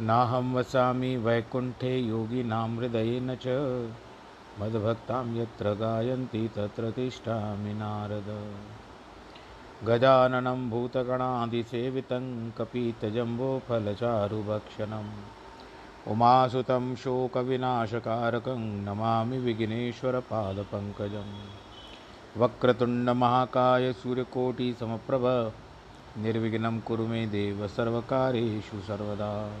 नाहं वसामि वैकुण्ठे योगिनां हृदयेन च। मद्भक्तां यत्र गायन्ति तत्र तिष्ठामि नारद। गजाननं भूतगणादिसेवितं कपीतजम्बोफलचारुभक्षणम्। उमासुतं शोकविनाशकारकं नमामि विघ्नेश्वरपादपङ्कजं वक्रतुण्डमहाकाय सूर्यकोटिसमप्रभ। निर्विघ्नं कुरु मे देव सर्वकारेषु सर्वदा।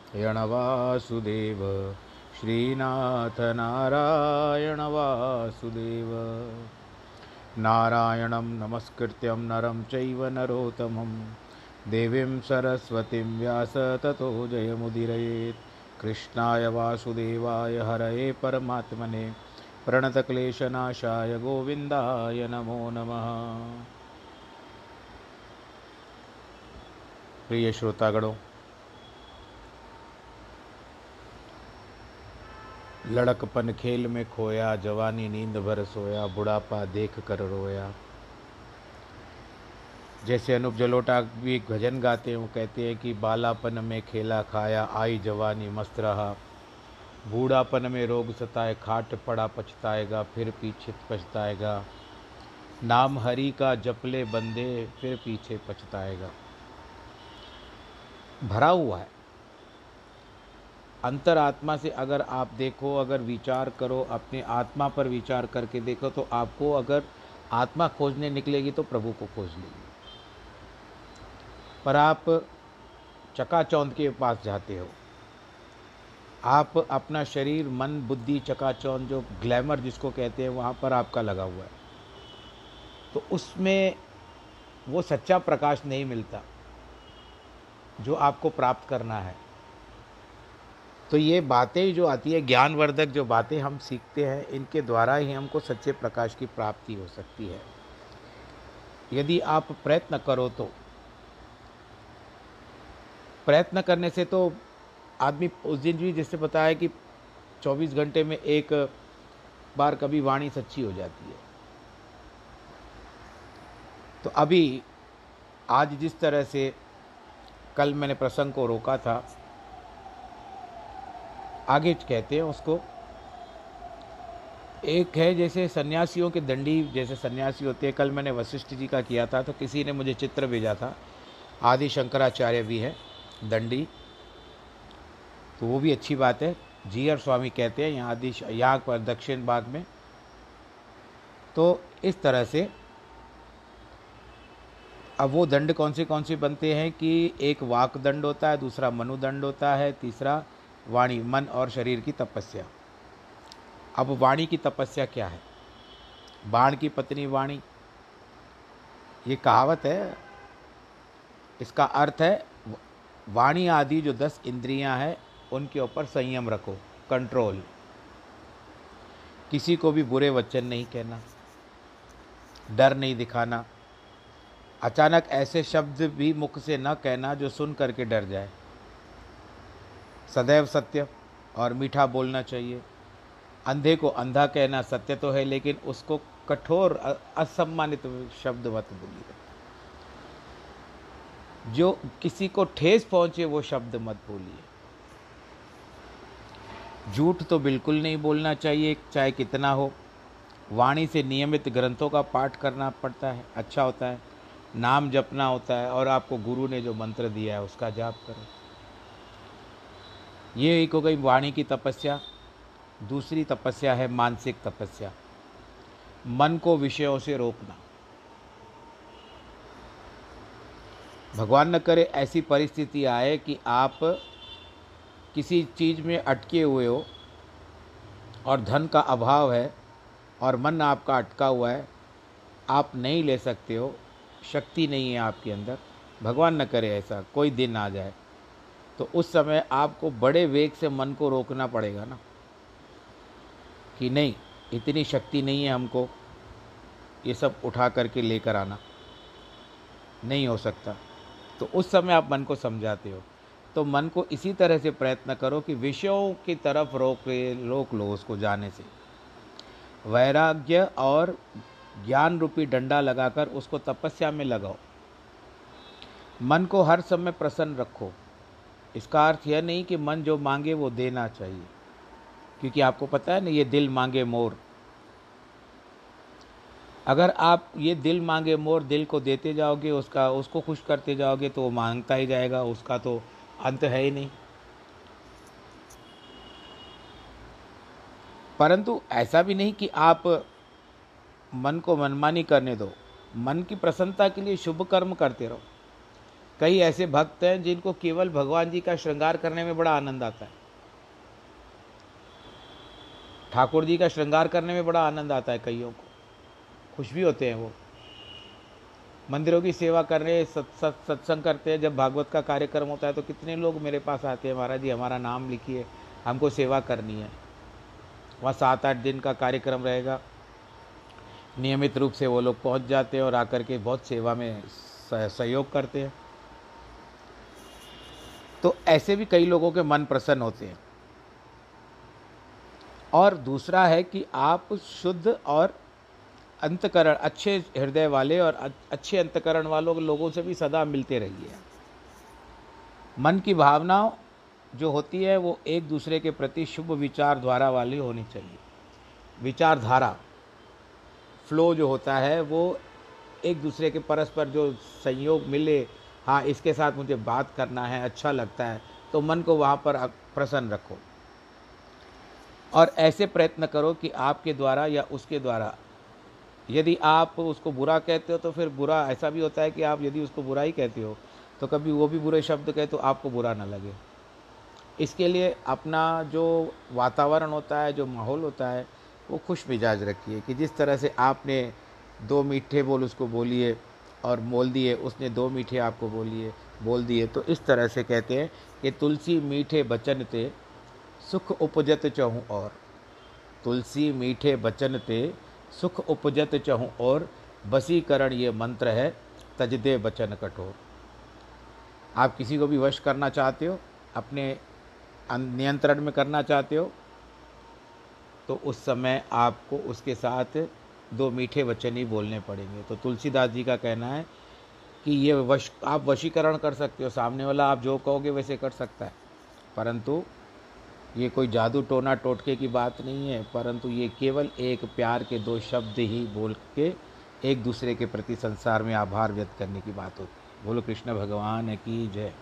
वासुदेव श्रीनाथ नारायण वासुदेव नारायणं नमस्कृत्यं नरं चैव नरोत्तमं। देवीं सरस्वतीं व्यास ततो जयमुदीरयेत्। कृष्णाय वासुदेवाय हरये परमात्मने। प्रणतक्लेशनाशाय गोविन्दाय नमो नमः। प्रिय श्रोतागणों लड़कपन खेल में खोया, जवानी नींद भर सोया, बुढ़ापा देख कर रोया। जैसे अनूप जलोटा भी भजन गाते हैं वो कहते हैं कि बालापन में खेला खाया, आई जवानी मस्त रहा। बूढ़ापन में रोग सताए, खाट पड़ा पछताएगा, फिर पीछे पछताएगा। नाम हरि का जपले बंदे, फिर पीछे पछताएगा। भरा हुआ है। अंतर आत्मा से अगर आप देखो, अगर विचार करो, अपने आत्मा पर विचार करके देखो तो आपको अगर आत्मा खोजने निकलेगी तो प्रभु को खोज लेगी। पर आप चकाचौंध के पास जाते हो। आप अपना शरीर, मन, बुद्धि, चकाचौंध, जो ग्लैमर जिसको कहते हैं, वहाँ पर आपका लगा हुआ है। तो उसमें वो सच्चा प्रकाश नहीं मिलता, जो आपको प्राप्त करना है। तो ये बातें जो आती है, ज्ञानवर्धक जो बातें हम सीखते हैं, इनके द्वारा ही हमको सच्चे प्रकाश की प्राप्ति हो सकती है। यदि आप प्रयत्न करो तो। प्रयत्न करने से तो आदमी उस दिन भी जैसे बताया कि 24 घंटे में एक बार कभी वाणी सच्ची हो जाती है। तो अभी आज जिस तरह से कल मैंने प्रसंग को रोका था आगे कहते हैं उसको, एक है जैसे सन्यासियों के दंडी, जैसे सन्यासी होते हैं, कल मैंने वशिष्ठ जी का किया था तो किसी ने मुझे चित्र भेजा था, आदि शंकराचार्य भी है, दंडी तो वो भी अच्छी बात है जीयर स्वामी कहते हैं, यहाँ आदि यहाँ पर दक्षिण भाग में तो इस तरह से, अब वो दंड कौन से कौन से बनते हैं कि एक वाक दंड होता है, दूसरा मनुदंड होता है, तीसरा वाणी, मन और शरीर की तपस्या। अब वाणी की तपस्या क्या है? बाण की पत्नी वाणी। ये कहावत है, इसका अर्थ है, वाणी आदि जो दस इंद्रियाँ हैं, उनके ऊपर संयम रखो कंट्रोल किसी को भी बुरे वचन नहीं कहना, डर नहीं दिखाना, अचानक ऐसे शब्द भी मुख से न कहना जो सुन करके डर जाए। सदैव सत्य और मीठा बोलना चाहिए। अंधे को अंधा कहना सत्य तो है, लेकिन उसको कठोर असम्मानित शब्द मत बोलिए। जो किसी को ठेस पहुँचे, वो शब्द मत बोलिए। झूठ तो बिल्कुल नहीं बोलना चाहिए, चाहे कितना हो। वाणी से नियमित ग्रंथों का पाठ करना पड़ता है अच्छा होता है। नाम जपना होता है और आपको गुरु ने जो मंत्र दिया है, उसका जाप करो। ये एक हो गई वाणी की तपस्या, दूसरी तपस्या है मानसिक तपस्या। मन को विषयों से रोकना। भगवान न करे ऐसी परिस्थिति आए कि आप किसी चीज़ में अटके हुए हो और धन का अभाव है और मन आपका अटका हुआ है, आप नहीं ले सकते हो, शक्ति नहीं है आपके अंदर। भगवान न करे ऐसा, कोई दिन आ जाए। तो उस समय आपको बड़े वेग से मन को रोकना पड़ेगा ना। कि नहीं, इतनी शक्ति नहीं है हमको, ये सब उठा करके लेकर आना। नहीं हो सकता। तो उस समय आप मन को समझाते हो। तो मन को इसी तरह से प्रयत्न करो कि विषयों की तरफ़ रोक रोक लो उसको जाने से। वैराग्य और ज्ञान रूपी डंडा लगाकर उसको तपस्या में लगाओ। मन को हर समय प्रसन्न रखो। इसका अर्थ यह नहीं कि मन जो मांगे वो देना चाहिए। क्योंकि आपको पता है ना, ये दिल मांगे मोर। अगर आप ये दिल मांगे मोर, दिल को देते जाओगे, उसका, उसको खुश करते जाओगे तो वो माँगता ही जाएगा, उसका तो अंत है ही नहीं। परंतु ऐसा भी नहीं कि आप मन को मनमानी करने दो। मन की प्रसन्नता के लिए शुभ कर्म करते रहो। कई ऐसे भक्त हैं जिनको केवल भगवान जी का श्रृंगार करने में बड़ा आनंद आता है। ठाकुर जी का श्रृंगार करने में बड़ा आनंद आता है कईयों को। खुश भी होते हैं वो। मंदिरों की सेवा कर रहे सत्संग सत्संग करते हैं, जब भागवत का कार्यक्रम होता है तो कितने लोग मेरे पास आते हैं, महाराज जी, हमारा नाम लिखिए, हमको सेवा करनी है। वहाँ सात आठ दिन का कार्यक्रम रहेगा। नियमित रूप से वो लोग पहुँच जाते हैं और आकर के बहुत सेवा में सहयोग करते हैं। तो ऐसे भी कई लोगों के मन प्रसन्न होते हैं। और दूसरा है कि आप शुद्ध और अंतकरण, अच्छे हृदय वाले और अच्छे अंतकरण वालों के लोगों से भी सदा मिलते रहिए। मन की भावनाओं जो होती है, वो एक दूसरे के प्रति शुभ विचार द्वारा वाली होनी चाहिए। विचारधारा फ्लो जो होता है, वो एक दूसरे के परस्पर जो संयोग मिले हाँ इसके साथ मुझे बात करना है अच्छा लगता है तो मन को वहाँ पर प्रसन्न रखो। और ऐसे प्रयत्न करो कि आपके द्वारा या उसके द्वारा। यदि आप उसको बुरा कहते हो तो फिर बुरा ऐसा भी होता है कि आप यदि उसको बुरा ही कहते हो तो कभी वो भी बुरे शब्द कहे तो आपको बुरा ना लगे। इसके लिए अपना जो वातावरण होता है, जो माहौल होता है, वो खुश मिजाज रखिए कि जिस तरह से आपने दो मीठे बोल उसको बोलिए और मोल दिए, उसने दो मीठे आपको बोलिए, बोल दिए। तो इस तरह से कहते हैं कि तुलसी मीठे बचन ते सुख उपजत चहूँ और। तुलसी मीठे बचन ते सुख उपजत चहूँ और। बसीकरण ये मंत्र है, तजदे बचन कठोर। आप किसी को भी वश करना चाहते हो, अपने नियंत्रण में करना चाहते हो तो उस समय आपको उसके साथ दो मीठे वचन ही बोलने पड़ेंगे। तो तुलसीदास जी का कहना है कि ये वश, आप वशीकरण कर सकते हो, सामने वाला आप जो कहोगे वैसे कर सकता है। परंतु ये कोई जादू टोना टोटके की बात नहीं है, परंतु ये केवल एक प्यार के दो शब्द ही बोल के एक दूसरे के प्रति संसार में आभार व्यक्त करने की बात होती है। बोलो, कृष्ण भगवान की जय।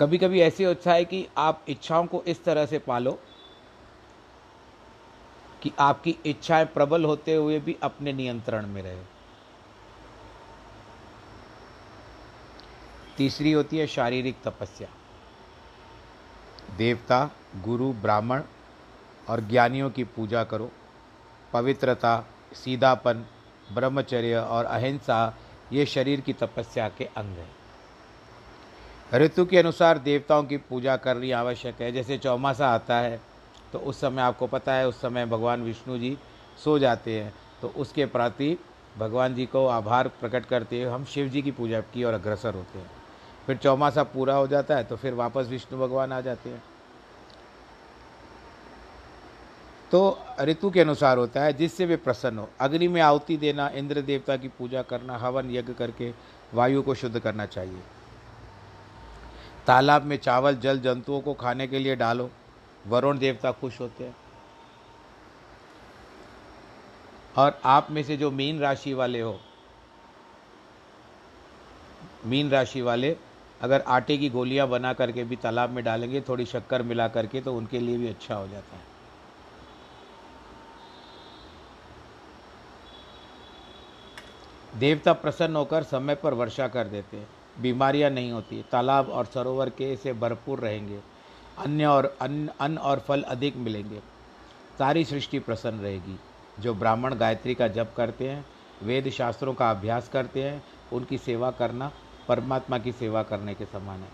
कभी कभी ऐसे होता है कि आप इच्छाओं को इस तरह से पालो कि आपकी इच्छाएँ प्रबल होते हुए भी अपने नियंत्रण में रहे। तीसरी होती है शारीरिक तपस्या। देवता, गुरु, ब्राह्मण और ज्ञानियों की पूजा करो। पवित्रता, सीधापन, ब्रह्मचर्य और अहिंसा, ये शरीर की तपस्या के अंग हैं। ऋतु के अनुसार देवताओं की पूजा करनी आवश्यक है। जैसे चौमासा आता है तो उस समय आपको पता है, उस समय भगवान विष्णु जी सो जाते हैं। तो उसके प्रति भगवान जी को आभार प्रकट करते हुए हम शिव जी की पूजा की और अग्रसर होते हैं। फिर चौमासा पूरा हो जाता है तो फिर वापस विष्णु भगवान आ जाते हैं। तो ऋतु के अनुसार होता है, जिससे वे प्रसन्न हो। अग्नि में आहुति देना, इंद्र देवता की पूजा करना, हवन यज्ञ करके वायु को शुद्ध करना चाहिए। तालाब में चावल जल जंतुओं को खाने के लिए डालो। वरुण देवता खुश होते हैं। और आप में से जो मीन राशि वाले हो, मीन राशि वाले, अगर आटे की गोलियाँ बना करके भी तालाब में डालेंगे, थोड़ी शक्कर मिला करके तो उनके लिए भी अच्छा हो जाता है। देवता प्रसन्न होकर समय पर वर्षा कर देते हैं। बीमारियाँ नहीं होती। तालाब और सरोवर के से भरपूर रहेंगे। अन्य और अन्न अन्न और फल अधिक मिलेंगे। सारी सृष्टि प्रसन्न रहेगी। जो ब्राह्मण गायत्री का जप करते हैं, वेद शास्त्रों का अभ्यास करते हैं, उनकी सेवा करना परमात्मा की सेवा करने के समान है।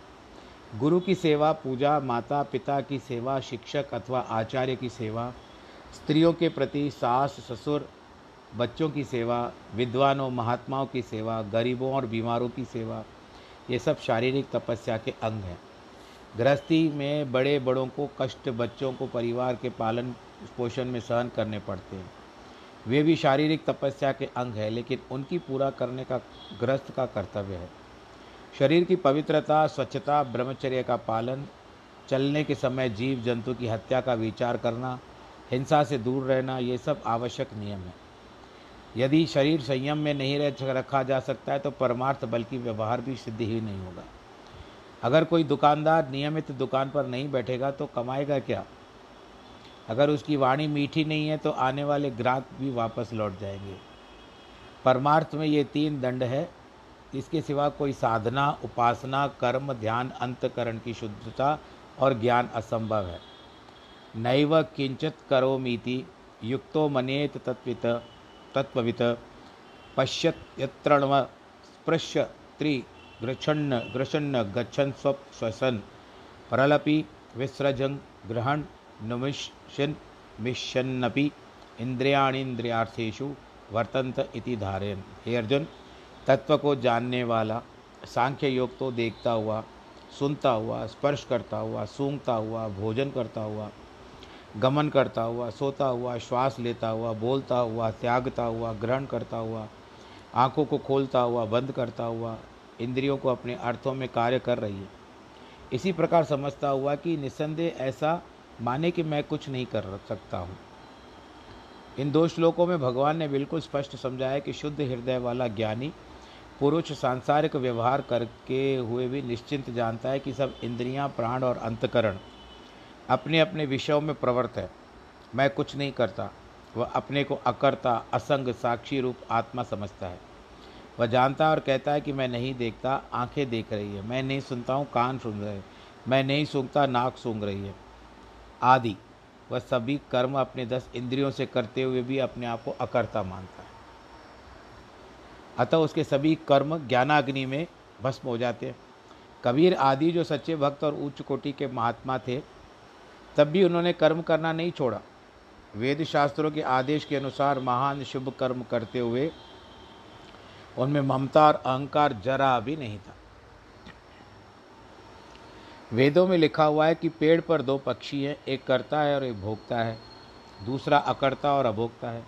गुरु की सेवा, पूजा, माता पिता की सेवा, शिक्षक अथवा आचार्य की सेवा, स्त्रियों के प्रति सास, ससुर, बच्चों की सेवा, विद्वानों, महात्माओं की सेवा, गरीबों और बीमारों की सेवा, ये सब शारीरिक तपस्या के अंग हैं। गृहस्थी में बड़े बड़ों को, कष्ट बच्चों को परिवार के पालन पोषण में सहन करने पड़ते हैं। वे भी शारीरिक तपस्या के अंग है, लेकिन उनकी पूरा करने का, गृहस्थ का कर्तव्य है। शरीर की पवित्रता, स्वच्छता, ब्रह्मचर्य का पालन, चलने के समय जीव जंतु की हत्या का विचार करना, हिंसा से दूर रहना, ये सब आवश्यक नियम है। यदि शरीर संयम में नहीं रह, रखा जा सकता है तो परमार्थ बल्कि व्यवहार भी सिद्ध ही नहीं होगा। अगर कोई दुकानदार नियमित दुकान पर नहीं बैठेगा तो कमाएगा क्या? अगर उसकी वाणी मीठी नहीं है तो आने वाले ग्राहक भी वापस लौट जाएँगे। परमार्थ में ये तीन दंड है। इसके सिवा कोई साधना, उपासना, कर्म, ध्यान, अंतकरण की शुद्धता और ज्ञान असंभव है। नैव किंचित करो करोमीति युक्तो मनेत तत्वित तत्वित पश्यत यत्रणव, स्पृश्य त्रि गृछन्न गृषन्न गच्छन् स्व श्वसन प्रलपि विसृजं ग्रहण नुमिशन मिशन्नपि इंद्रियाणीन्द्रियार्थेषु वर्तंत इति धारयन। हे अर्जुन तत्व को जानने वाला सांख्य योग तो देखता हुआ, सुनता हुआ, स्पर्श करता हुआ, सूंघता हुआ, भोजन करता हुआ, गमन करता हुआ, सोता हुआ, श्वास लेता हुआ, बोलता हुआ, त्यागता हुआ, ग्रहण करता हुआ, आँखों को खोलता हुआ, बंद करता हुआ इंद्रियों को अपने अर्थों में कार्य कर रही है। इसी प्रकार समझता हुआ कि निस्संदेह ऐसा माने कि मैं कुछ नहीं कर सकता हूँ। इन दो श्लोकों में भगवान ने बिल्कुल स्पष्ट समझाया कि शुद्ध हृदय वाला ज्ञानी पुरुष सांसारिक व्यवहार करके हुए भी निश्चिंत जानता है कि सब इंद्रियाँ, प्राण और अंतकरण अपने अपने विषयों में प्रवृत्त है। मैं कुछ नहीं करता वह अपने को अकर्ता असंग साक्षी रूप आत्मा समझता है। वह जानता और कहता है कि मैं नहीं देखता, आँखें देख रही है। मैं नहीं सुनता हूँ, कान सुन रहे हैं। मैं नहीं सूंघता, नाक सूंघ रही है। आदि। वह सभी कर्म अपने दस इंद्रियों से करते हुए भी अपने आप को अकर्ता मानता है। अतः उसके सभी कर्म ज्ञानाग्नि में भस्म हो जाते हैं। कबीर आदि जो सच्चे भक्त और उच्च कोटि के महात्मा थे, तब भी उन्होंने कर्म करना नहीं छोड़ा। वेद शास्त्रों के आदेश के अनुसार महान शुभ कर्म करते हुए उनमें ममता और अहंकार जरा भी नहीं था। वेदों में लिखा हुआ है कि पेड़ पर दो पक्षी हैं, एक करता है और एक भोगता है। दूसरा अकर्ता और अभोक्ता है।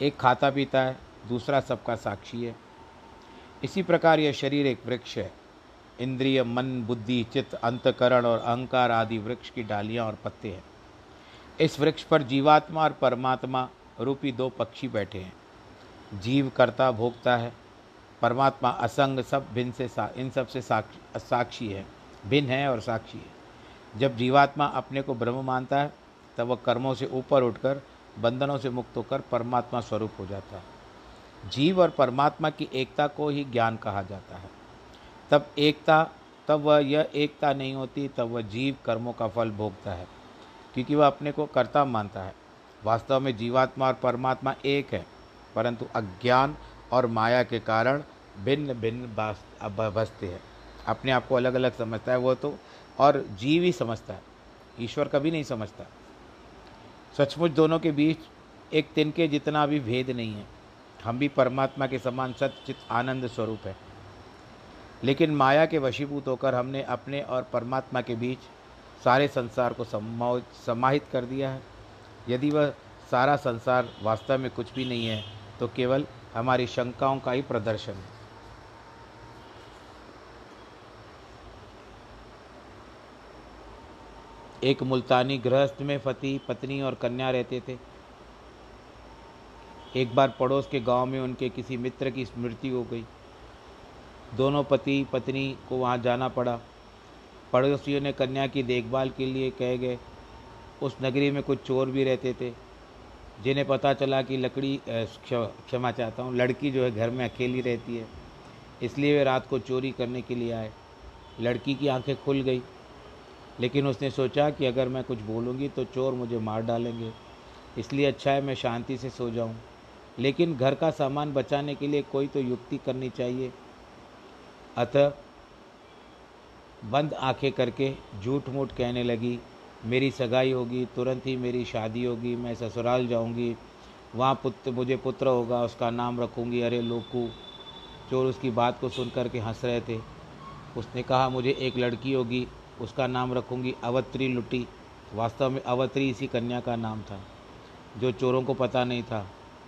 एक खाता पीता है, दूसरा सबका साक्षी है। इसी प्रकार यह शरीर एक वृक्ष है। इंद्रिय, मन, बुद्धि, चित्त, अंतकरण और अहंकार आदि वृक्ष की डालियाँ और पत्ते हैं। इस वृक्ष पर जीवात्मा और परमात्मा रूपी दो पक्षी बैठे हैं। जीव करता, भोगता है। परमात्मा, असंग सब भिन्न से सा, इन सबसे साक्षी साक्षी है। भिन्न है और साक्षी है। जब जीवात्मा अपने को ब्रह्म मानता है, तब वह कर्मों से ऊपर उठकर, बंधनों से मुक्त होकर परमात्मा स्वरूप हो जाता है। जीव और परमात्मा की एकता को ही ज्ञान कहा जाता है। तब एकता, तब वह यह एकता नहीं होती, तब वह जीव कर्मों का फल भोगता है, क्योंकि वह अपने को कर्ता मानता है। वास्तव में जीवात्मा और परमात्मा एक है, परंतु अज्ञान और माया के कारण भिन्न भिन्न बसते हैं। अपने आप को अलग अलग समझता है वो तो और जीव ही समझता है। ईश्वर कभी नहीं समझता। सचमुच दोनों के बीच एक तिनके जितना भी भेद नहीं है। हम भी परमात्मा के समान सचित आनंद स्वरूप है। लेकिन माया के वशीभूत होकर हमने अपने और परमात्मा के बीच सारे संसार को समाहित कर दिया है। यदि वह सारा संसार वास्तव में कुछ भी नहीं है तो केवल हमारी शंकाओं का ही प्रदर्शन। है एक मुल्तानी गृहस्थ में पति पत्नी और कन्या रहते थे। एक बार पड़ोस के गाँव में उनके किसी मित्र की मृत्यु हो गई। दोनों पति, पत्नी को वहाँ जाना पड़ा। पड़ोसियों ने कन्या की देखभाल के लिए कह गए। उस नगरी में कुछ चोर भी रहते थे। जिन्हें पता चला कि लकड़ी क्षमा चाहता हूँ, लड़की जो है घर में अकेली रहती है, इसलिए वे रात को चोरी करने के लिए आए। लड़की की आँखें खुल गई, लेकिन उसने सोचा कि अगर मैं कुछ बोलूँगी तो चोर मुझे मार डालेंगे, इसलिए अच्छा है मैं शांति से सो जाऊँ। लेकिन घर का सामान बचाने के लिए कोई तो युक्ति करनी चाहिए। अतः बंद आँखें करके झूठ मूठ कहने लगी मेरी सगाई होगी, तुरंत ही मेरी शादी होगी, मैं ससुराल जाऊँगी, वहाँ पुत्र मुझे पुत्र होगा, उसका नाम रखूँगी, अरे लोकू चोर उसकी बात को सुन कर के हंस रहे थे। उसने कहा, मुझे एक लड़की होगी, उसका नाम रखूँगी अवत्री लुटी। वास्तव में अवत्री इसी कन्या का नाम था, जो चोरों को पता नहीं था।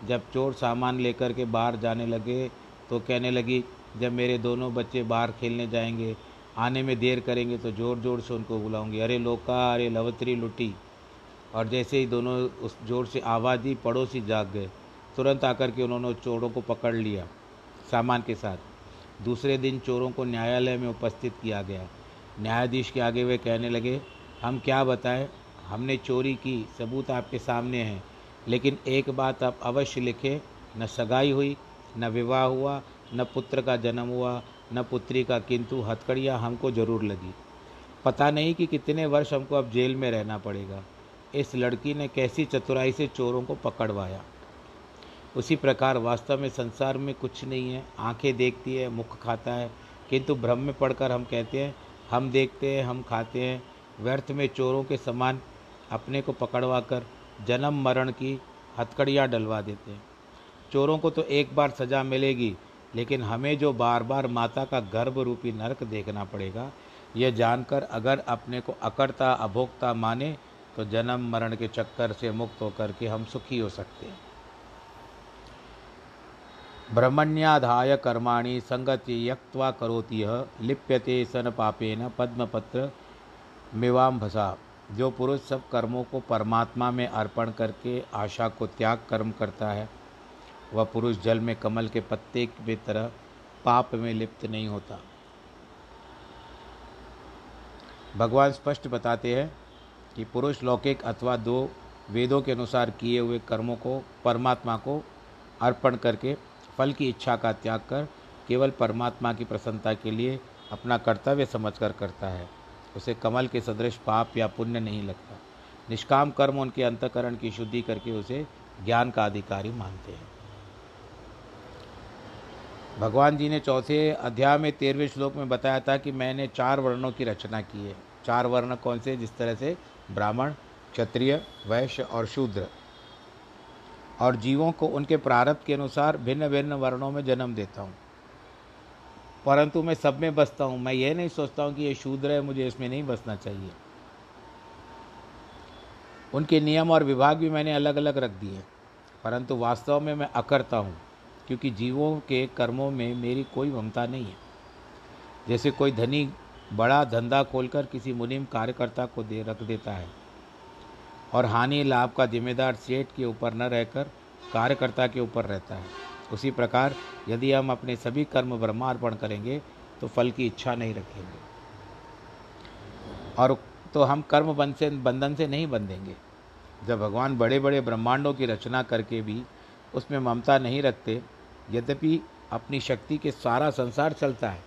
जब चोर सामान लेकर के बाहर जाने लगे तो कहने लगी, जब मेरे दोनों बच्चे बाहर खेलने जाएँगे आने में देर करेंगे तो ज़ोर ज़ोर से उनको बुलाऊँगी। अरे लोका, अरे लवत्री लुटी। और जैसे ही दोनों उस ज़ोर से आवाज़ दी पड़ोसी जाग गए, तुरंत आकर के उन्होंने चोरों को पकड़ लिया, सामान के साथ। दूसरे दिन चोरों को न्यायालय में उपस्थित किया गया। न्यायाधीश के आगे वे कहने लगे, हम क्या बताएँ? हमने चोरी की, सबूत आपके सामने हैं। लेकिन एक बात आप अवश्य लिखें, न सगाई हुई, न विवाह हुआ, न पुत्र का जन्म हुआ न पुत्री का, किंतु हथकड़ियाँ हमको ज़रूर लगी। पता नहीं कि कितने वर्ष हमको अब जेल में रहना पड़ेगा। इस लड़की ने कैसी चतुराई से चोरों को पकड़वाया। उसी प्रकार वास्तव में संसार में कुछ नहीं है। आँखें देखती है, मुख खाता है, किंतु भ्रम में पढ़कर हम कहते हैं, हम देखते हैं, हम खाते हैं। व्यर्थ में चोरों के समान अपने को पकड़वा कर जन्म मरण की हथकड़ियाँ डलवा देते हैं। चोरों को तो एक बार सज़ा मिलेगी लेकिन हमें जो बार बार माता का गर्भ रूपी नरक देखना पड़ेगा यह जानकर अगर अपने को अकड़ता अभोक्ता माने तो जन्म मरण के चक्कर से मुक्त होकर के हम सुखी हो सकते हैं। ब्रह्मण्याधाय कर्माणि संगति यक्वा करोति यह लिप्यते सन पापेन पद्मपत्र मिवाम्भसा। जो पुरुष सब कर्मों को परमात्मा में अर्पण करके आशा को त्याग कर्म करता है वह पुरुष जल में कमल के पत्ते की तरह पाप में लिप्त नहीं होता। भगवान स्पष्ट बताते हैं कि पुरुष लौकिक अथवा दो वेदों के अनुसार किए हुए कर्मों को, परमात्मा को अर्पण करके फल की इच्छा का त्याग कर केवल परमात्मा की प्रसन्नता के लिए अपना कर्तव्य समझकर करता है। उसे कमल के सदृश पाप या पुण्य नहीं लगता। निष्काम कर्म उनके अंतकरण की शुद्धि करके उसे ज्ञान का अधिकारी मानते हैं। भगवान जी ने चौथे अध्याय में तेरहवें श्लोक में बताया था कि मैंने चार वर्णों की रचना की है। चार वर्ण कौन से? जिस तरह से ब्राह्मण, क्षत्रिय, वैश्य और शूद्र। और जीवों को उनके प्रारब्ध के अनुसार भिन्न भिन्न वर्णों में जन्म देता हूँ। परंतु मैं सब में बसता हूँ। मैं ये नहीं सोचता हूँ कि ये शूद्र है, मुझे इसमें नहीं बसना चाहिए। उनके नियम और विभाग भी मैंने अलग अलग रख दिए परंतु वास्तव में मैं अकरता हूँ। क्योंकि जीवों के कर्मों में मेरी कोई ममता नहीं है। जैसे कोई धनी बड़ा धंधा खोलकर किसी मुनिम कार्यकर्ता को दे, रख देता है और हानि लाभ का जिम्मेदार सेठ के ऊपर न रहकर कार्यकर्ता के ऊपर रहता है। उसी प्रकार यदि हम अपने सभी कर्म ब्रह्मार्पण करेंगे तो फल की इच्छा नहीं रखेंगे। और तो हम कर्म बंध से, बंधन से नहीं बंधेंगे। जब भगवान बड़े बड़े ब्रह्मांडों की रचना करके भी उसमें ममता नहीं रखते यद्यपि अपनी शक्ति के सारा संसार चलता है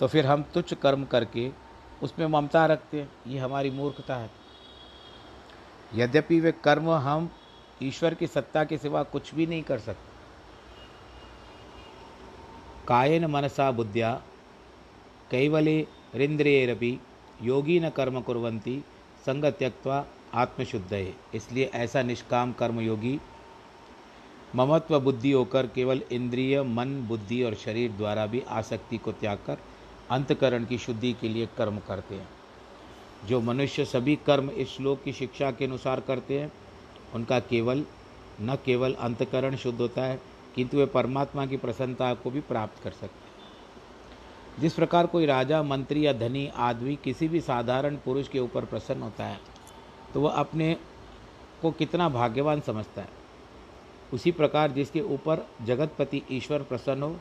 तो फिर हम तुच्छ कर्म करके उसमें ममता रखते हैं। ये हमारी मूर्खता है। यद्यपि वे कर्म हम ईश्वर की सत्ता के सिवा कुछ भी नहीं कर सकते। कायन मनसा बुद्धिया, कैवले रिंद्रियरपि योगी न कर्म कुरंती संग त्यक्वा आत्मशुद्ध है इसलिए ऐसा निष्काम कर्म योगी ममत्व बुद्धि होकर केवल इंद्रिय, मन, बुद्धि और शरीर द्वारा भी आसक्ति को त्याग कर अंतकरण की शुद्धि के लिए कर्म करते हैं। जो मनुष्य सभी कर्म इस श्लोक की शिक्षा के अनुसार करते हैं, उनका केवल, न केवल अंतकरण शुद्ध होता है, किंतु वे परमात्मा की प्रसन्नता को भी प्राप्त कर सकते हैं। जिस प्रकार कोई राजा, मंत्री या धनी आदमी किसी भी साधारण पुरुष के ऊपर प्रसन्न होता है तो वह अपने को कितना भाग्यवान समझता है। उसी प्रकार जिसके ऊपर जगतपति ईश्वर प्रसन्न हो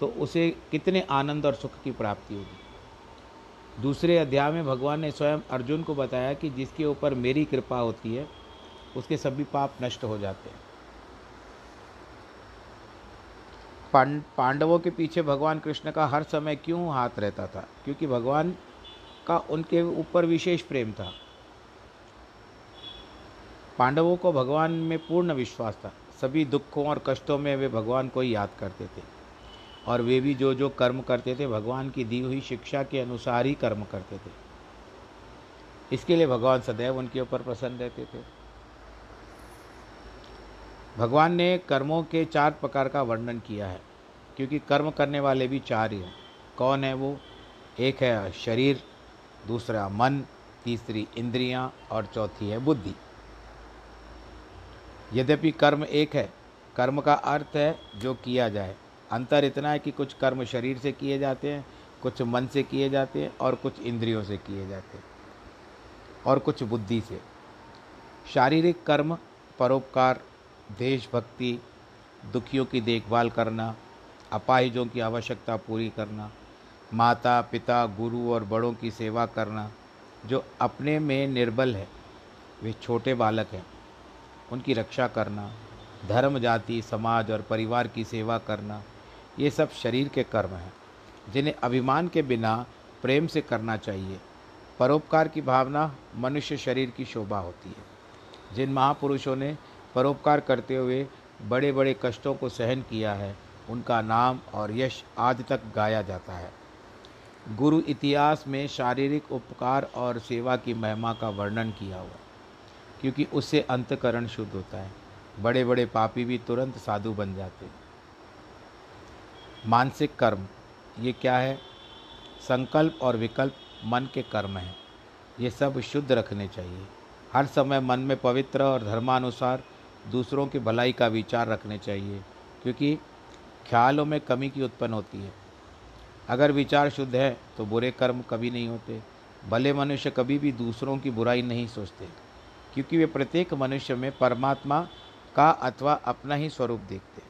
तो उसे कितने आनंद और सुख की प्राप्ति होगी। दूसरे अध्याय में भगवान ने स्वयं अर्जुन को बताया कि जिसके ऊपर मेरी कृपा होती है, उसके सभी पाप नष्ट हो जाते हैं। पांडवों के पीछे भगवान कृष्ण का हर समय क्यों हाथ रहता था? क्योंकि भगवान का उनके ऊपर विशेष प्रेम था। पांडवों को भगवान में पूर्ण विश्वास था। सभी दुखों और कष्टों में वे भगवान को ही याद करते थे। और वे भी जो जो कर्म करते थे, भगवान की दी हुई शिक्षा के अनुसार ही कर्म करते थे। इसके लिए भगवान सदैव उनके ऊपर प्रसन्न रहते थे। भगवान ने कर्मों के चार प्रकार का वर्णन किया है, क्योंकि कर्म करने वाले भी चार ही हैं। कौन है वो? एक है शरीर, दूसरा मन, तीसरी इंद्रियाँ और चौथी है बुद्धि। यद्यपि कर्म एक है, कर्म का अर्थ है जो किया जाए। अंतर इतना है कि कुछ कर्म शरीर से किए जाते हैं, कुछ मन से किए जाते हैं और कुछ इंद्रियों से किए जाते हैं और कुछ बुद्धि से। शारीरिक कर्म, परोपकार, देशभक्ति, दुखियों की देखभाल करना, अपाहिजों की आवश्यकता पूरी करना, माता, पिता, गुरु और बड़ों की सेवा करना, जो अपने में निर्बल है, वे छोटे बालक हैं। उनकी रक्षा करना, धर्म, जाति, समाज और परिवार की सेवा करना, ये सब शरीर के कर्म हैं, जिन्हें अभिमान के बिना प्रेम से करना चाहिए। परोपकार की भावना मनुष्य शरीर की शोभा होती है। जिन महापुरुषों ने परोपकार करते हुए बड़े बड़े कष्टों को सहन किया है, उनका नाम और यश आज तक गाया जाता है। गुरु इतिहास में शारीरिक उपकार और सेवा की महिमा का वर्णन किया हुआ क्योंकि उससे अंतकरण शुद्ध होता है। बड़े बड़े पापी भी तुरंत साधु बन जाते हैं। मानसिक कर्म, ये क्या है? संकल्प और विकल्प मन के कर्म हैं। ये सब शुद्ध रखने चाहिए। हर समय मन में पवित्र और धर्मानुसार दूसरों की भलाई का विचार रखने चाहिए, क्योंकि ख्यालों में कमी की उत्पन्न होती है। अगर विचार शुद्ध है तो बुरे कर्म कभी नहीं होते। भले मनुष्य कभी भी दूसरों की बुराई नहीं सोचते। क्योंकि वे प्रत्येक मनुष्य में परमात्मा का अथवा अपना ही स्वरूप देखते हैं।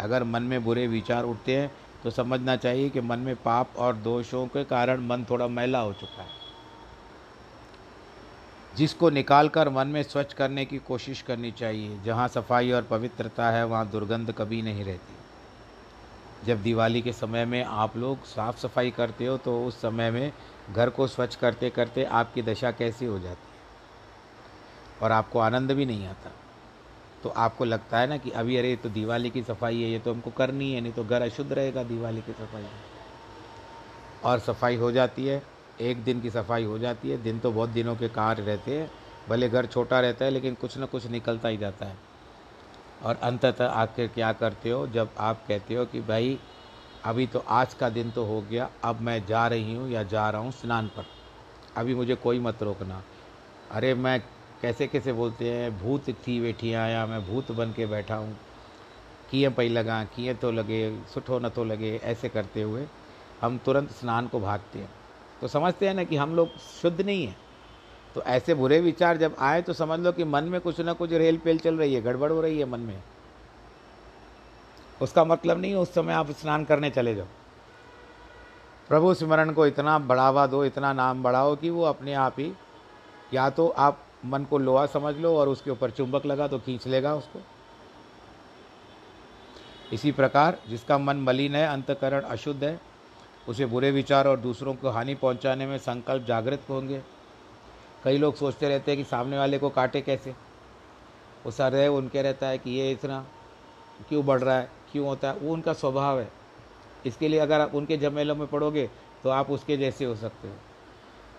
अगर मन में बुरे विचार उठते हैं तो समझना चाहिए कि मन में पाप और दोषों के कारण मन थोड़ा मैला हो चुका है। जिसको निकाल कर मन में स्वच्छ करने की कोशिश करनी चाहिए। जहाँ सफ़ाई और पवित्रता है, वहाँ दुर्गंध कभी नहीं रहती। जब दिवाली के समय में आप लोग साफ़ सफ़ाई करते हो तो उस समय में घर को स्वच्छ करते करते आपकी दशा कैसी हो जाती और आपको आनंद भी नहीं आता। तो आपको लगता है ना कि अभी अरे तो दिवाली की सफ़ाई है, ये तो हमको करनी है, नहीं तो घर अशुद्ध रहेगा दिवाली की सफ़ाई। और सफ़ाई हो जाती है, एक दिन की सफ़ाई हो जाती है, दिन तो बहुत दिनों के कार्य रहते हैं, भले घर छोटा रहता है, लेकिन कुछ ना कुछ निकलता ही जाता है। और अंततः आखिर क्या करते हो, जब आप कहते हो कि भाई, अभी तो आज का दिन तो हो गया, अब मैं जा रही हूँ या जा रहा हूँ स्नान पर। अभी मुझे कोई मत रोकना। अरे, मैं कैसे कैसे बोलते हैं, भूत थी वेठी आया मैं भूत बन के बैठा हूँ। किए पई लगा किए तो लगे, सुठो न तो लगे, ऐसे करते हुए हम तुरंत स्नान को भागते हैं। तो समझते हैं ना कि हम लोग शुद्ध नहीं हैं। तो ऐसे बुरे विचार जब आए तो समझ लो कि मन में कुछ ना कुछ रेल पेल चल रही है, गड़बड़ हो रही है मन में। उसका मतलब नहीं, उस समय आप स्नान करने चले जाओ। प्रभु स्मरण को इतना बढ़ावा दो, इतना नाम बढ़ाओ कि वो अपने आप ही, या तो आप मन को लोहा समझ लो और उसके ऊपर चुंबक लगा तो खींच लेगा उसको। इसी प्रकार जिसका मन मलिन है, अंतकरण अशुद्ध है, उसे बुरे विचार और दूसरों को हानि पहुँचाने में संकल्प जागृत होंगे। कई लोग सोचते रहते हैं कि सामने वाले को काटे कैसे? वो सर उनके रहता है कि ये इतना क्यों बढ़ रहा है, क्यों होता है? वो उनका स्वभाव है। इसके लिए अगर आप उनके जमेलों में पड़ोगे तो आप उसके जैसे हो सकते हो।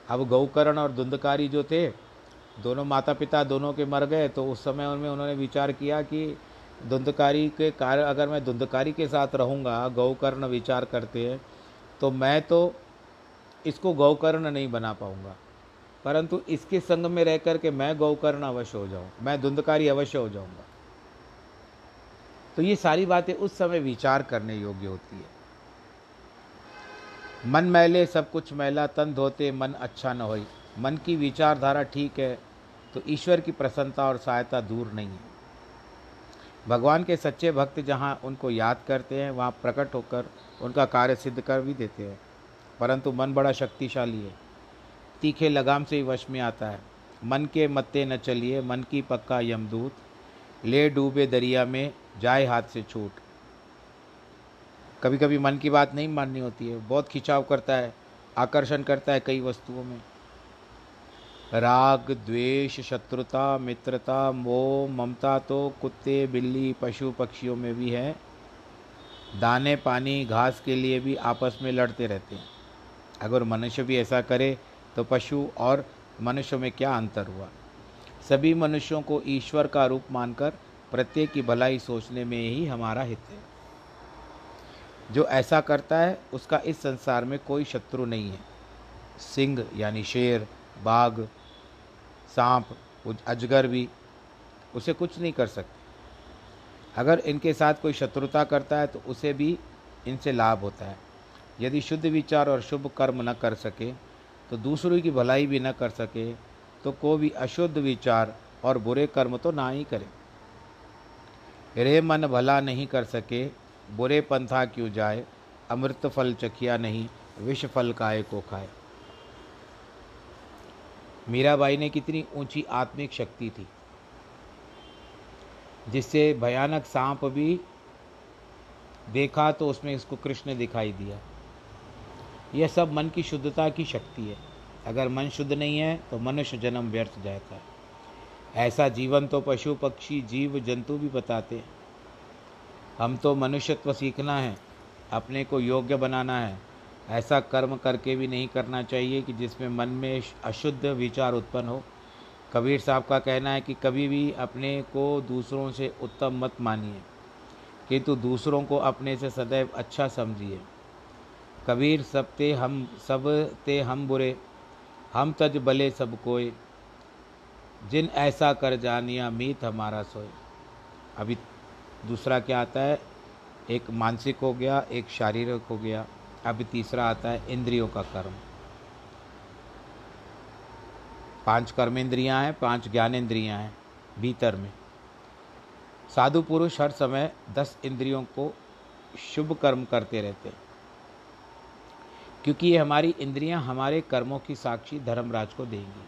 अब गौकरण और धुंधकारी जो थे दोनों माता पिता दोनों के मर गए तो उस समय उनमें उन्होंने विचार किया कि धुंधकारी के कार्य अगर मैं धुंधकारी के साथ रहूँगा, गौकर्ण विचार करते हैं तो मैं तो इसको गौकर्ण नहीं बना पाऊँगा। परंतु इसके संग में रह कर के मैं गौकर्ण अवश्य हो जाऊँ, मैं धुंधकारी अवश्य हो जाऊँगा। तो ये सारी बातें उस समय विचार करने योग्य होती है। मन मैले, सब कुछ मैला, तन धोते, मन अच्छा न होई मन की विचारधारा ठीक है तो ईश्वर की प्रसन्नता और सहायता दूर नहीं है। भगवान के सच्चे भक्त जहाँ उनको याद करते हैं, वहाँ प्रकट होकर उनका कार्य सिद्ध कर भी देते हैं। परंतु मन बड़ा शक्तिशाली है। तीखे लगाम से ही वश में आता है। मन के मत्ते न चलिए, मन की पक्का यमदूत ले डूबे दरिया में, जाए हाथ से छूट। कभी कभी मन की बात नहीं माननी होती है। बहुत खिंचाव करता है, आकर्षण करता है कई वस्तुओं में। राग, द्वेष, शत्रुता, मित्रता, मोह, ममता तो कुत्ते, बिल्ली, पशु पक्षियों में भी है। दाने, पानी, घास के लिए भी आपस में लड़ते रहते हैं। अगर मनुष्य भी ऐसा करे तो पशु और मनुष्य में क्या अंतर हुआ? सभी मनुष्यों को ईश्वर का रूप मानकर प्रत्येक की भलाई सोचने में ही हमारा हित है। जो ऐसा करता है, उसका इस संसार में कोई शत्रु नहीं है। सिंह, यानी शेर, बाघ सांप अजगर भी, उसे कुछ नहीं कर सकते। अगर इनके साथ कोई शत्रुता करता है तो उसे भी इनसे लाभ होता है। यदि शुद्ध विचार और शुभ कर्म न कर सके तो दूसरों की भलाई भी न कर सके तो को भी अशुद्ध विचार और बुरे कर्म तो ना ही करे। रे मन भला नहीं कर सके, बुरे पंथा क्यों जाए, अमृत फल चखिया नहीं, विष फल काय को खाए। मीराबाई ने कितनी ऊँची आत्मिक शक्ति थी, जिससे भयानक सांप भी देखा तो उसमें इसको कृष्ण दिखाई दिया। यह सब मन की शुद्धता की शक्ति है। अगर मन शुद्ध नहीं है तो मनुष्य जन्म व्यर्थ जाता है। ऐसा जीवन तो पशु, पक्षी, जीव, जंतु भी बताते हैं। हम तो मनुष्यत्व सीखना है, अपने को योग्य बनाना है। ऐसा कर्म करके भी नहीं करना चाहिए कि जिसमें मन में अशुद्ध विचार उत्पन्न हो। कबीर साहब का कहना है कि कभी भी अपने को दूसरों से उत्तम मत मानिए, किंतु दूसरों को अपने से सदैव अच्छा समझिए। कबीर, सब ते हम, सब ते हम बुरे, हम तज बले सब कोय जिन ऐसा कर जानिया, मीत हमारा सोए। अभी दूसरा क्या आता है? एक मानसिक हो गया, एक शारीरिक हो गया। अभी तीसरा आता है इंद्रियों का कर्म। पाँच कर्मेंद्रियाँ हैं, पाँच ज्ञानेंद्रियाँ हैं भीतर में। साधु पुरुष हर समय दस इंद्रियों को शुभ कर्म करते रहते हैं। क्योंकि ये हमारी इंद्रियाँ हमारे कर्मों की साक्षी धर्मराज को देंगी।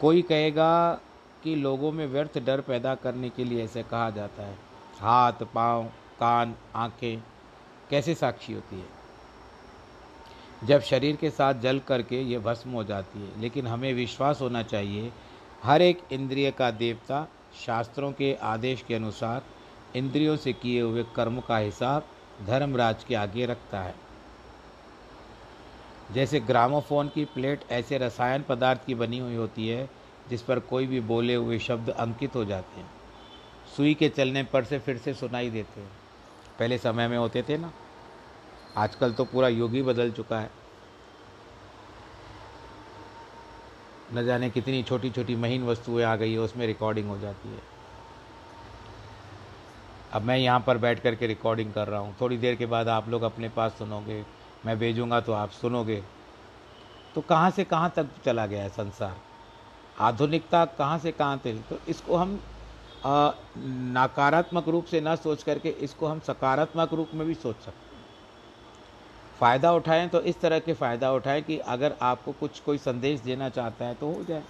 कोई कहेगा कि लोगों में व्यर्थ डर पैदा करने के लिए ऐसे कहा जाता है। हाथ, पाँव, कान, आँखें कैसे साक्षी होती है? जब शरीर के साथ जल करके ये भस्म हो जाती है, लेकिन हमें विश्वास होना चाहिए, हर एक इंद्रिय का देवता शास्त्रों के आदेश के अनुसार इंद्रियों से किए हुए कर्म का हिसाब धर्मराज के आगे रखता है। जैसे ग्रामोफोन की प्लेट ऐसे रसायन पदार्थ की बनी हुई होती है, जिस पर कोई भी बोले हुए शब्द अंकित हो जाते हैं। सुई के चलने पर से फिर से सुनाई देते हैं। पहले समय में होते थे ना? आजकल तो पूरा युग बदल चुका है। न जाने कितनी छोटी छोटी महीन वस्तुएँ आ गई है, उसमें रिकॉर्डिंग हो जाती है। अब मैं यहाँ पर बैठ कर के रिकॉर्डिंग कर रहा हूँ। थोड़ी देर के बाद आप लोग अपने पास सुनोगे, मैं भेजूँगा तो आप सुनोगे। तो कहाँ से कहाँ तक चला गया है संसार? आधुनिकता कहाँ से कहाँ तक? तो इसको हम नकारात्मक रूप से ना सोच करके इसको हम सकारात्मक रूप में भी सोच सकते फ़ायदा उठाएँ तो इस तरह के फ़ायदा उठाएँ कि अगर आपको कुछ कोई संदेश देना चाहता है तो हो जाए।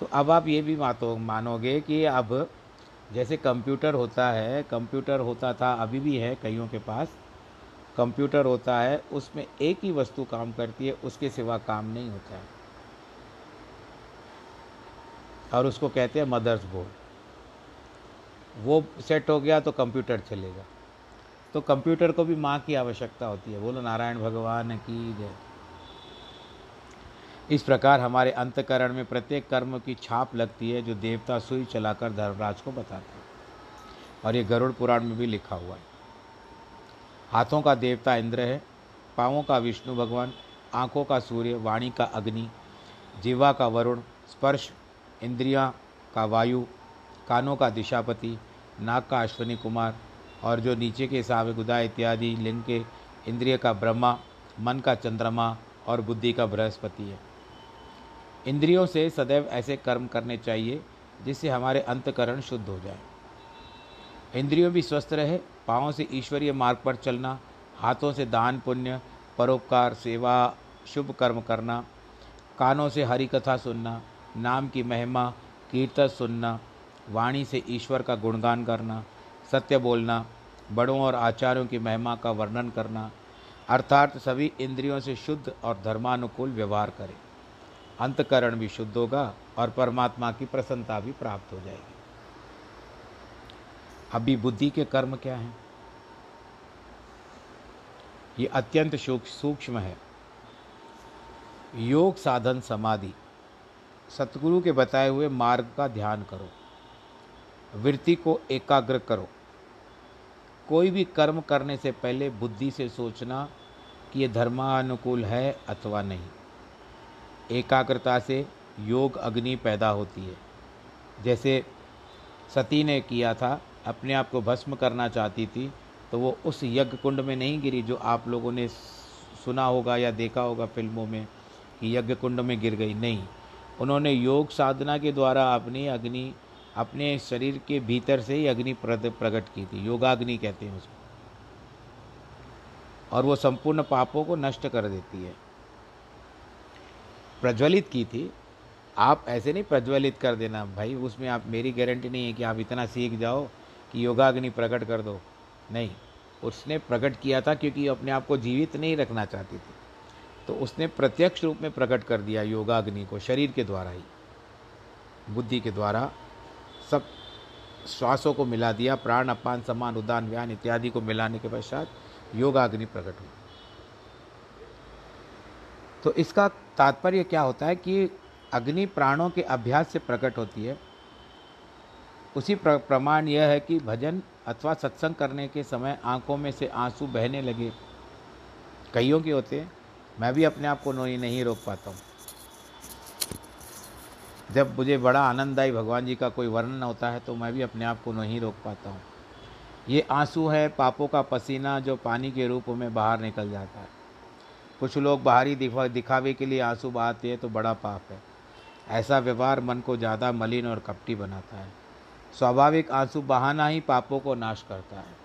तो अब आप ये भी मातो, मानोगे कि अब जैसे कंप्यूटर होता है, कंप्यूटर होता था, अभी भी है कईयों के पास, कंप्यूटर होता है, उसमें एक ही वस्तु काम करती है, उसके सिवा काम नहीं होता है। और उसको कहते हैं मदर्स बोर्ड। वो सेट हो गया तो कंप्यूटर चलेगा। तो कंप्यूटर को भी माँ की आवश्यकता होती है। बोलो, नारायण भगवान की जय। इस प्रकार हमारे अंतकरण में प्रत्येक कर्म की छाप लगती है, जो देवता सुई चलाकर धर्मराज को बताते हैं। और ये गरुड़ पुराण में भी लिखा हुआ है। हाथों का देवता इंद्र है, पाँवों का विष्णु भगवान, आँखों का सूर्य, वाणी का अग्नि, जीवा का वरुण, स्पर्श, इंद्रिया का वायु, कानों का दिशापति, नाक का अश्वनी कुमार और जो नीचे के सावे गुदा इत्यादि, लिंग के इंद्रिय का ब्रह्मा, मन का चंद्रमा और बुद्धि का बृहस्पति है। इंद्रियों से सदैव ऐसे कर्म करने चाहिए, जिससे हमारे अंतकरण शुद्ध हो जाए। इंद्रियों भी स्वस्थ रहे, पाँव से ईश्वरीय मार्ग पर चलना, हाथों से दान पुण्य, परोपकार, सेवा, शुभ कर्म करना, कानों से हरि कथा सुनना, नाम की महिमा, कीर्तन सुनना, वाणी से ईश्वर का गुणगान करना सत्य बोलना, बड़ों और आचार्यों की महिमा का वर्णन करना, अर्थात सभी इंद्रियों से शुद्ध और धर्मानुकूल व्यवहार करें। अंतकरण भी शुद्ध होगा और परमात्मा की प्रसन्नता भी प्राप्त हो जाएगी। अभी बुद्धि के कर्म क्या हैं? ये अत्यंत सूक्ष्म है। योग, साधन, समाधि, सतगुरु के बताए हुए मार्ग का ध्यान करो। वृत्ति को एकाग्र करो। कोई भी कर्म करने से पहले बुद्धि से सोचना कि ये धर्मानुकूल है अथवा नहीं। एकाग्रता से योग अग्नि पैदा होती है। जैसे सती ने किया था, अपने आप को भस्म करना चाहती थी तो वो उस यज्ञ कुंड में नहीं गिरी जो आप लोगों ने सुना होगा या देखा होगा फ़िल्मों में कि यज्ञ कुंड में गिर गई। नहीं, उन्होंने योग साधना के द्वारा अपनी अग्नि अपने शरीर के भीतर से ही अग्नि प्रकट की थी। योगाग्नि कहते हैं उसको। और वो संपूर्ण पापों को नष्ट कर देती है। प्रज्वलित की थी। आप ऐसे नहीं प्रज्वलित कर देना, भाई, उसमें आप, मेरी गारंटी नहीं है कि आप इतना सीख जाओ कि योगाग्नि प्रकट कर दो। नहीं, उसने प्रकट किया था क्योंकि अपने आप को जीवित नहीं रखना चाहती थी। तो उसने प्रत्यक्ष रूप में प्रकट कर दिया योगाग्नि को, शरीर के द्वारा ही। बुद्धि के द्वारा सब श्वासों को मिला दिया, प्राण, अपान समान उदान, व्यान इत्यादि को मिलाने के पश्चात योगाग्नि प्रकट हुई। तो इसका तात्पर्य क्या होता है कि अग्नि प्राणों के अभ्यास से प्रकट होती है। उसी प्रमाण यह है कि भजन अथवा सत्संग करने के समय आँखों में से आँसू बहने लगे। कईयों के होते हैं। मैं भी अपने आप को नहीं रोक पाता हूँ। जब मुझे बड़ा आनंद आई, भगवान जी का कोई वर्णन होता है तो मैं भी अपने आप को नहीं रोक पाता हूँ। ये आँसू है पापों का पसीना जो पानी के रूप में बाहर निकल जाता है। कुछ लोग बाहरी दिखा, दिखावे के लिए आँसू बहाते हैं तो बड़ा पाप है। ऐसा व्यवहार मन को ज़्यादा मलिन और कपटी बनाता है। स्वाभाविक आँसू बहाना ही पापों को नाश करता है।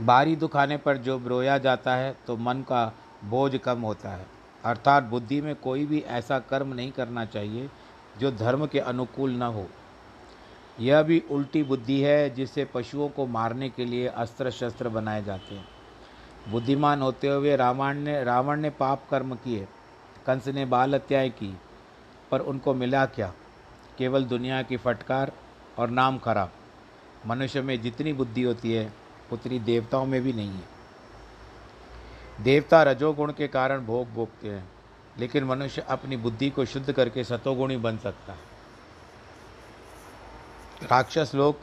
बारी दुखाने पर जो रोया जाता है तो मन का बोझ कम होता है। अर्थात बुद्धि में कोई भी ऐसा कर्म नहीं करना चाहिए जो धर्म के अनुकूल न हो। यह भी उल्टी बुद्धि है जिससे पशुओं को मारने के लिए अस्त्र शस्त्र बनाए जाते हैं। बुद्धिमान होते हुए रावण ने रावण ने पाप कर्म किए, कंस ने बाल हत्याएँ की, पर उनको मिला क्या? केवल दुनिया की फटकार और नाम खराब। मनुष्य में जितनी बुद्धि होती है, उतनी देवताओं में भी नहीं है। देवता रजोगुण के कारण भोग भोगते हैं, लेकिन मनुष्य अपनी बुद्धि को शुद्ध करके सतोगुणी बन सकता है। राक्षस लोग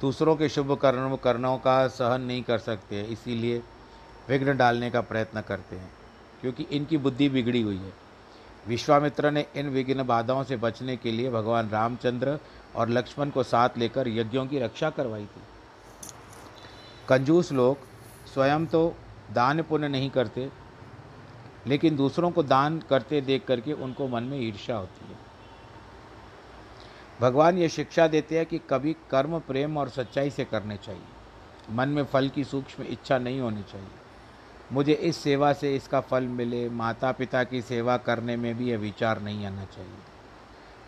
दूसरों के शुभ कर्म कर्णों का सहन नहीं कर सकते, इसीलिए विघ्न डालने का प्रयत्न करते हैं, क्योंकि इनकी बुद्धि बिगड़ी हुई है। विश्वामित्र ने इन विघ्न बाधाओं से बचने के लिए भगवान रामचंद्र और लक्ष्मण को साथ लेकर यज्ञों की रक्षा करवाई थी। कंजूस लोग स्वयं तो दान पुण्य नहीं करते, लेकिन दूसरों को दान करते देख करके उनको मन में ईर्ष्या होती है। भगवान ये शिक्षा देते हैं कि कभी कर्म, प्रेम और सच्चाई से करने चाहिए। मन में फल की सूक्ष्म इच्छा नहीं होनी चाहिए। मुझे इस सेवा से इसका फल मिले माता पिता की सेवा करने में भी यह विचार नहीं आना चाहिए।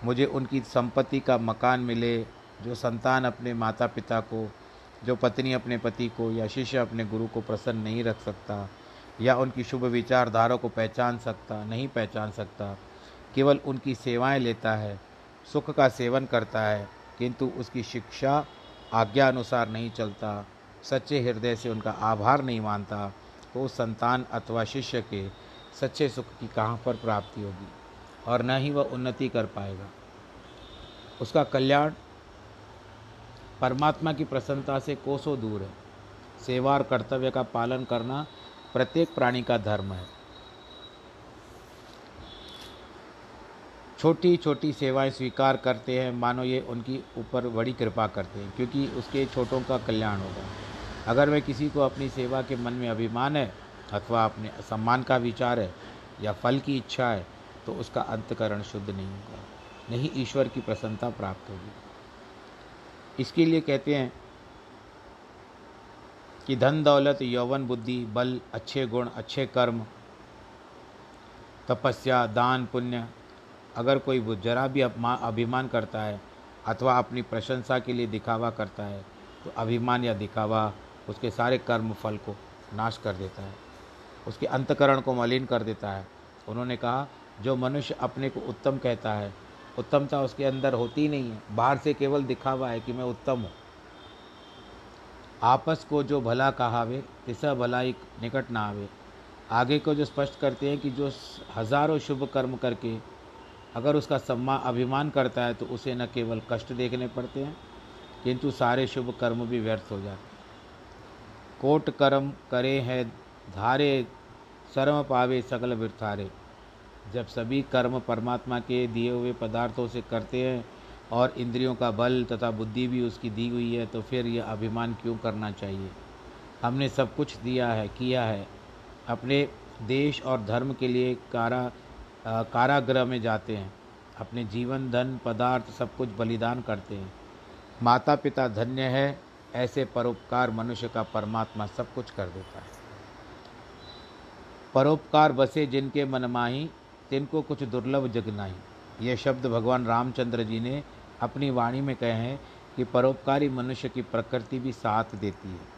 मुझे उनकी संपत्ति का मकान मिले, जो संतान अपने माता पिता को जो पत्नी अपने पति को या शिष्य अपने गुरु को प्रसन्न नहीं रख सकता, या उनकी शुभ विचारधारा को पहचान सकता, नहीं पहचान सकता, केवल उनकी सेवाएँ लेता है, सुख का सेवन करता है, किंतु उसकी शिक्षा आज्ञा अनुसार नहीं चलता, सच्चे हृदय से उनका आभार नहीं मानता तो उस संतान अथवा शिष्य के सच्चे सुख की कहाँ पर प्राप्ति होगी, और न ही वह उन्नति कर पाएगा। उसका कल्याण परमात्मा की प्रसन्नता से कोसों दूर है। सेवा और कर्तव्य का पालन करना प्रत्येक प्राणी का धर्म है। छोटी छोटी सेवाएँ स्वीकार करते हैं, मानो ये उनकी ऊपर बड़ी कृपा करते हैं, क्योंकि उसके छोटों का कल्याण होगा। अगर मैं किसी को अपनी सेवा के मन में अभिमान है अथवा अपने सम्मान का विचार है या फल की इच्छा है तो उसका अंतकरण शुद्ध नहीं होगा। नहीं ईश्वर की प्रसन्नता प्राप्त होगी। इसके लिए कहते हैं कि धन, दौलत, यौवन, बुद्धि, बल, अच्छे गुण, अच्छे कर्म, तपस्या, दान, पुण्य, अगर कोई जरा भी अभिमान करता है अथवा अपनी प्रशंसा के लिए दिखावा करता है तो अभिमान या दिखावा उसके सारे कर्म फल को नाश कर देता है। उसके अंतकरण को मलिन कर देता है। उन्होंने कहा, जो मनुष्य अपने को उत्तम कहता है उत्तमता उसके अंदर होती नहीं है। बाहर से केवल दिखावा है कि मैं उत्तम हूँ। आपस को जो भला कहावे तिसा भलाई निकट ना आवे। आगे को जो स्पष्ट करते हैं कि जो हज़ारों शुभ कर्म करके अगर उसका सम्मान अभिमान करता है तो उसे न केवल कष्ट देखने पड़ते हैं, किंतु सारे शुभ कर्म भी व्यर्थ हो जाते कोट कर्म करे है, धारे, शर्म पावे सकल बिरथारे जब सभी कर्म परमात्मा के दिए हुए पदार्थों से करते हैं और इंद्रियों का बल तथा बुद्धि भी उसकी दी हुई है तो फिर यह अभिमान क्यों करना चाहिए? हमने सब कुछ दिया है, किया है। अपने देश और धर्म के लिए कारा कारागृह में जाते हैं। अपने जीवन, धन, पदार्थ सब कुछ बलिदान करते हैं। माता पिता धन्य है, ऐसे परोपकार मनुष्य का परमात्मा सब कुछ कर देता है। परोपकार बसे जिनके मनमाही तिनको कुछ दुर्लभ जगनाही ये शब्द भगवान रामचंद्र जी ने अपनी वाणी में कहे हैं कि परोपकारी मनुष्य की प्रकृति भी साथ देती है।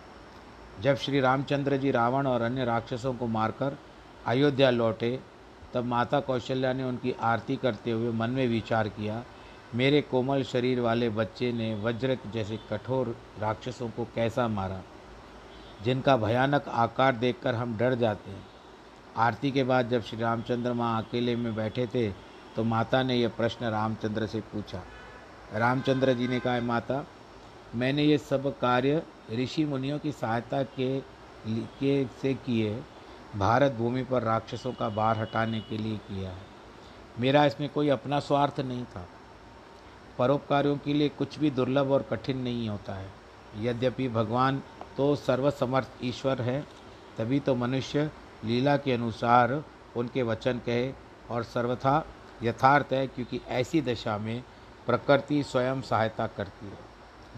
जब श्री रामचंद्र जी रावण और अन्य राक्षसों को मारकर अयोध्या लौटे, तब माता कौशल्या ने उनकी आरती करते हुए मन में विचार किया, मेरे कोमल शरीर वाले बच्चे ने वज्र जैसे कठोर राक्षसों को कैसा मारा? जिनका भयानक आकार देखकर हम डर जाते हैं। आरती के बाद जब श्री रामचंद्र माँ अकेले में बैठे थे तो माता ने यह प्रश्न रामचंद्र से पूछा। रामचंद्र जी ने कहा माता मैंने ये सब कार्य ऋषि मुनियों की सहायता के, के से किए भारत भूमि पर राक्षसों का बार हटाने के लिए किया है। मेरा इसमें कोई अपना स्वार्थ नहीं था। परोपकारियों के लिए कुछ भी दुर्लभ और कठिन नहीं होता है। यद्यपि भगवान तो सर्वसमर्थ ईश्वर है तभी तो मनुष्य लीला के अनुसार उनके वचन कहे और सर्वथा यथार्थ है क्योंकि ऐसी दशा में प्रकृति स्वयं सहायता करती है।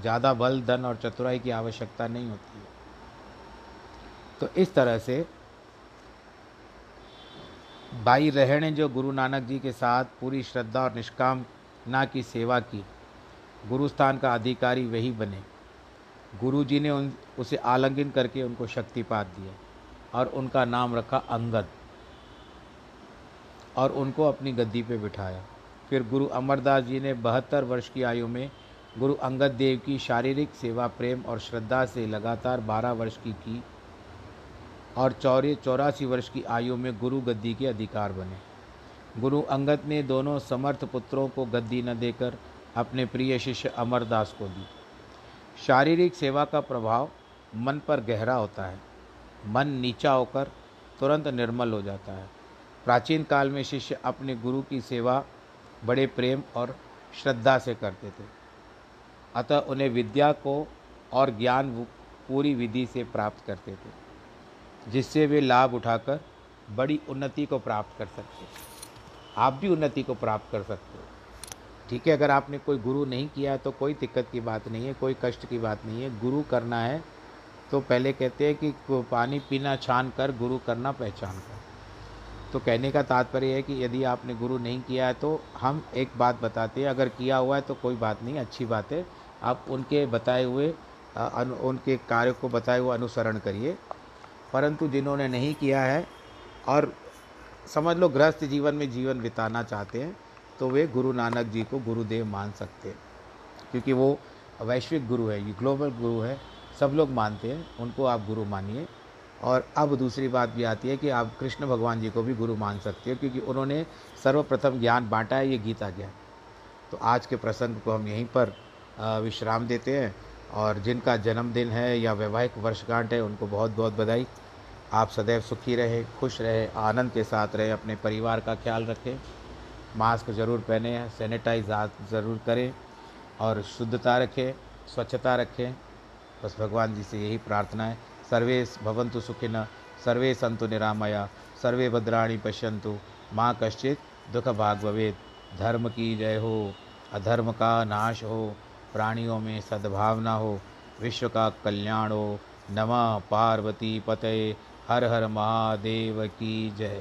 ज़्यादा बल, धन और चतुराई की आवश्यकता नहीं होती है। तो इस तरह से भाई रहे ने जो गुरु नानक जी के साथ पूरी श्रद्धा और निष्काम ना की सेवा की, गुरुस्थान का अधिकारी वही बने। गुरु जी ने उन, उसे आलंगिन करके उनको शक्तिपात दिया। और उनका नाम रखा अंगद। और उनको अपनी गद्दी पे बिठाया। फिर गुरु अमरदास जी ने बहत्तर वर्ष की आयु में गुरु अंगद देव की शारीरिक सेवा, प्रेम और श्रद्धा से लगातार बारह वर्ष की की और चौरे, चौरासी वर्ष की आयु में गुरु गद्दी के अधिकार बने। गुरु अंगद ने दोनों समर्थ पुत्रों को गद्दी न देकर अपने प्रिय शिष्य अमरदास को दी। शारीरिक सेवा का प्रभाव मन पर गहरा होता है। मन नीचा होकर तुरंत निर्मल हो जाता है। प्राचीन काल में शिष्य अपने गुरु की सेवा, बड़े प्रेम और श्रद्धा से करते थे। अतः उन्हें विद्या को और ज्ञान पूरी विधि से प्राप्त करते थे, जिससे वे लाभ उठाकर बड़ी उन्नति को प्राप्त कर सकते आप भी उन्नति को प्राप्त कर सकते हो। ठीक है, अगर आपने कोई गुरु नहीं किया तो कोई दिक्कत की बात नहीं है, कोई कष्ट की बात नहीं है। गुरु करना है तो पहले कहते हैं कि पानी पीना, छान कर गुरु करना, पहचान कर। तो कहने का तात्पर्य है कि यदि आपने गुरु नहीं किया है तो हम एक बात बताते हैं, अगर किया हुआ है तो कोई बात नहीं, अच्छी बात है। आप उनके बताए हुए उनके कार्य को बताए हुए अनुसरण करिए। परंतु जिन्होंने नहीं किया है और समझ लो गृहस्थ जीवन में जीवन बिताना चाहते हैं तो वे गुरु नानक जी को गुरुदेव मान सकते हैं। क्योंकि वो वैश्विक गुरु है, ये ग्लोबल गुरु है। सब लोग मानते हैं, उनको आप गुरु मानिए। और अब दूसरी बात भी आती है कि आप कृष्ण भगवान जी को भी गुरु मान सकते हो, क्योंकि उन्होंने सर्वप्रथम ज्ञान बांटा है, ये गीता ज्ञान तो आज के प्रसंग को हम यहीं पर विश्राम देते हैं। और जिनका जन्मदिन है या वैवाहिक वर्षगांठ है, उनको बहुत बहुत बधाई। आप सदैव सुखी रहे, खुश रहे, आनंद के साथ रहे, अपने परिवार का ख्याल रखें। मास्क ज़रूर पहने, सैनिटाइज ज़रूर करें। और शुद्धता रखें, स्वच्छता रखें। बस भगवान जी से यही प्रार्थना है। सर्वे भवंतु सुखिन, सर्वे संतु निरामया, सर्वे भद्राणी पश्यंतु माँ कश्चित दुख भाग भवेद धर्म की जय हो, अधर्म का नाश हो, प्राणियों में सद्भावना हो, विश्व का कल्याण हो। नमः पार्वती पते हर हर महादेव की जय।